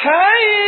Hey!